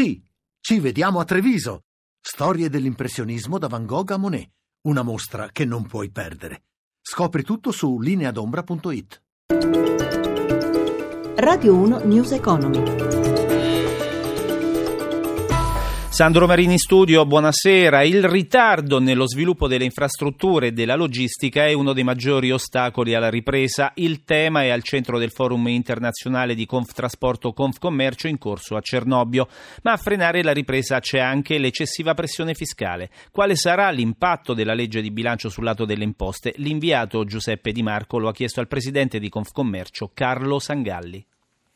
Sì, ci vediamo a Treviso. Storie dell'impressionismo da Van Gogh a Monet. Una mostra che non puoi perdere. Scopri tutto su lineadombra.it. Radio 1 News Economy. Sandro Marini Studio, buonasera. Il ritardo nello sviluppo delle infrastrutture e della logistica è uno dei maggiori ostacoli alla ripresa. Il tema è al centro del forum internazionale di Conftrasporto Confcommercio in corso a Cernobbio. Ma a frenare la ripresa c'è anche l'eccessiva pressione fiscale. Quale sarà l'impatto della legge di bilancio sul lato delle imposte? L'inviato Giuseppe Di Marco lo ha chiesto al presidente di Confcommercio Carlo Sangalli.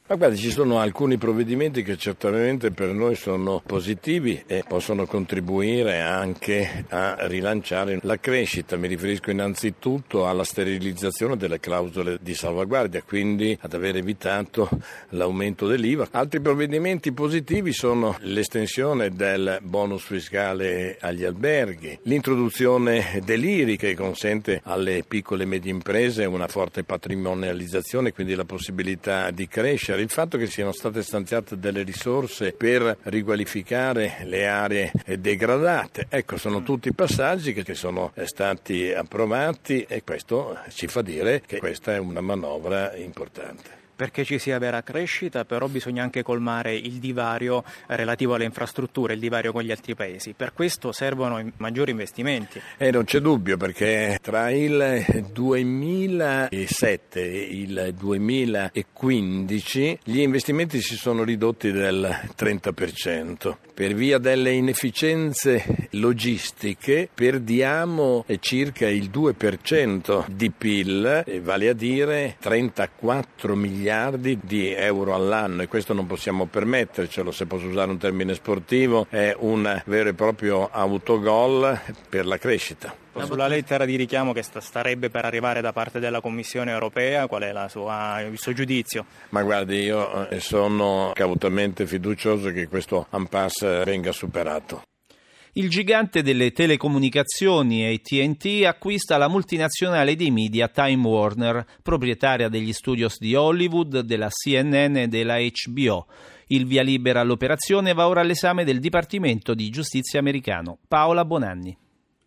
Ma guarda, ci sono alcuni provvedimenti che certamente per noi sono positivi e possono contribuire anche a rilanciare la crescita. Mi riferisco innanzitutto alla sterilizzazione delle clausole di salvaguardia, quindi ad aver evitato l'aumento dell'IVA. Altri provvedimenti positivi sono l'estensione del bonus fiscale agli alberghi, l'introduzione dell'IRI che consente alle piccole e medie imprese una forte patrimonializzazione, quindi la possibilità di crescere il fatto che siano state stanziate delle risorse per riqualificare le aree degradate, ecco, sono tutti passaggi che sono stati approvati e questo ci fa dire che questa è una manovra importante perché ci sia vera crescita, però bisogna anche colmare il divario relativo alle infrastrutture, il divario con gli altri paesi. Per questo servono maggiori investimenti. Eh, non c'è dubbio perché tra il 2007 e il 2015 gli investimenti si sono ridotti del 30%. Per via delle inefficienze logistiche perdiamo circa il 2% di PIL, vale a dire 34 miliardi miliardi di euro all'anno e questo non possiamo permettercelo, se posso usare un termine sportivo, è un vero e proprio autogol per la crescita. Sulla lettera di richiamo che starebbe per arrivare da parte della Commissione europea, qual è sua, il suo giudizio? Ma guardi, io eh, sono cautamente fiducioso che questo impasse venga superato. Il gigante delle telecomunicazioni ATT acquista la multinazionale dei media Time Warner, proprietaria degli studios di Hollywood, della CNN e della HBO. Il via libera all'operazione va ora all'esame del Dipartimento di Giustizia americano. Paola Bonanni.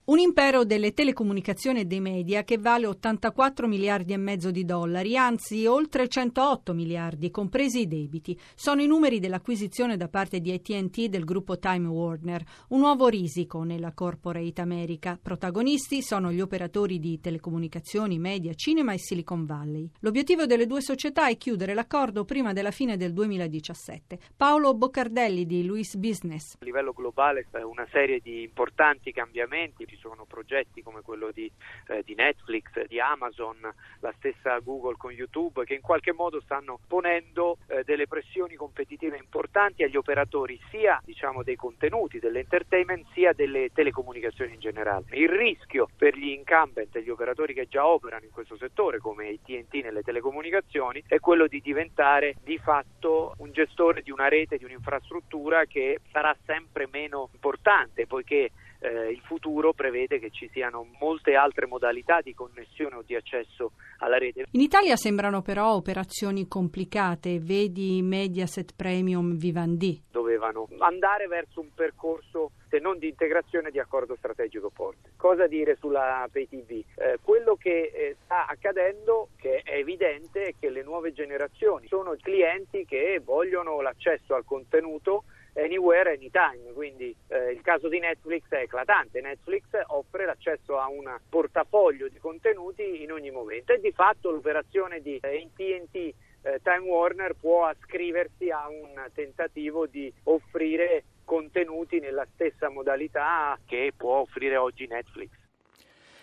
Un impero delle telecomunicazioni e dei media che vale 84 miliardi e mezzo di dollari, anzi oltre 108 miliardi, compresi i debiti. Sono i numeri dell'acquisizione da parte di ATT del gruppo Time Warner, un nuovo risico nella corporate America. Protagonisti sono gli operatori di telecomunicazioni, media, cinema e Silicon Valley. L'obiettivo delle due società è chiudere l'accordo prima della fine del 2017. Paolo Boccardelli di Luis Business. A livello globale una serie di importanti cambiamenti sono progetti come quello di, eh, di, Netflix, di Amazon, la stessa Google con YouTube, che in qualche modo stanno ponendo eh, delle pressioni competitive importanti agli operatori sia diciamo, dei contenuti, dell'entertainment, sia delle telecomunicazioni in generale. Il rischio per gli incumbent e gli operatori che già operano in questo settore, come i TNT nelle telecomunicazioni, è quello di diventare di fatto un gestore di una rete, di un'infrastruttura che sarà sempre meno importante, poiché eh, il futuro prevede che ci siano molte altre modalità di connessione o di accesso alla rete. In Italia sembrano però operazioni complicate, vedi Mediaset Premium Vivendi. Dovevano andare verso un percorso se non di integrazione di accordo strategico forte. Cosa dire sulla PayTV? Eh, quello che eh, sta accadendo, che è evidente, è che le nuove generazioni sono clienti che vogliono l'accesso al contenuto anywhere, anytime, quindi eh, il caso di Netflix è eclatante, Netflix offre l'accesso a un portafoglio di contenuti in ogni momento e di fatto l'operazione di eh, TNT eh, Time Warner può ascriversi a un tentativo di offrire contenuti nella stessa modalità che può offrire oggi Netflix.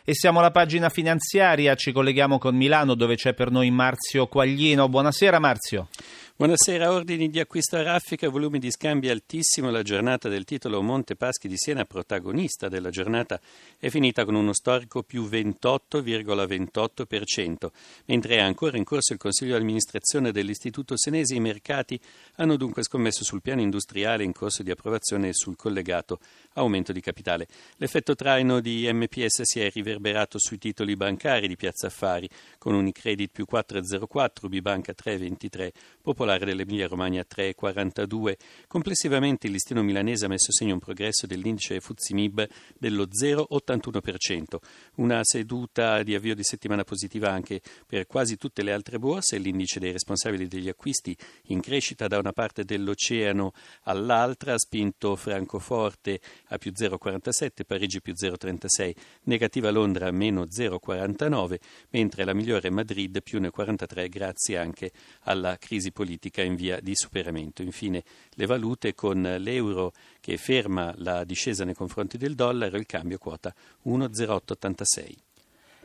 E siamo alla pagina finanziaria, ci colleghiamo con Milano dove c'è per noi Marzio Quaglino. Buonasera Marzio. Buonasera, ordini di acquisto a raffica, volumi di scambi altissimo. La giornata del titolo Monte Paschi di Siena, protagonista della giornata, è finita con uno storico più 28,28%. Mentre è ancora in corso il consiglio di amministrazione dell'Istituto Senesi, i mercati hanno dunque scommesso sul piano industriale in corso di approvazione e sul collegato aumento di capitale. L'effetto traino di MPS si è riverberato sui titoli bancari di Piazza Affari, con Unicredit più 4,04, Bibanca 3,23, Popolare Popolare dell'Emilia Romagna 3,42. Complessivamente il listino milanese ha messo segno un progresso dell'indice Fuzimib dello 0,81%. Una seduta di avvio di settimana positiva anche per quasi tutte le altre borse, l'indice dei responsabili degli acquisti in crescita da una parte dell'oceano all'altra, ha spinto Francoforte a più 0,47, Parigi più 0,36, negativa Londra meno 0,49, mentre la migliore Madrid più 1,43 grazie anche alla crisi politica in via di superamento. Infine le valute con l'euro che ferma la discesa nei confronti del dollaro e il cambio quota 1,0886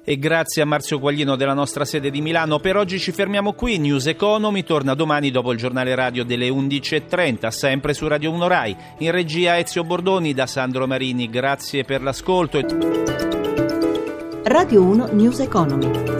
e grazie a Marzio Quaglino della nostra sede di Milano. Per oggi ci fermiamo qui. News Economy torna domani dopo il giornale radio delle 11.30, sempre su Radio 1 Rai. In regia Ezio Bordoni da Sandro Marini. Grazie per l'ascolto. Radio 1 News Economy.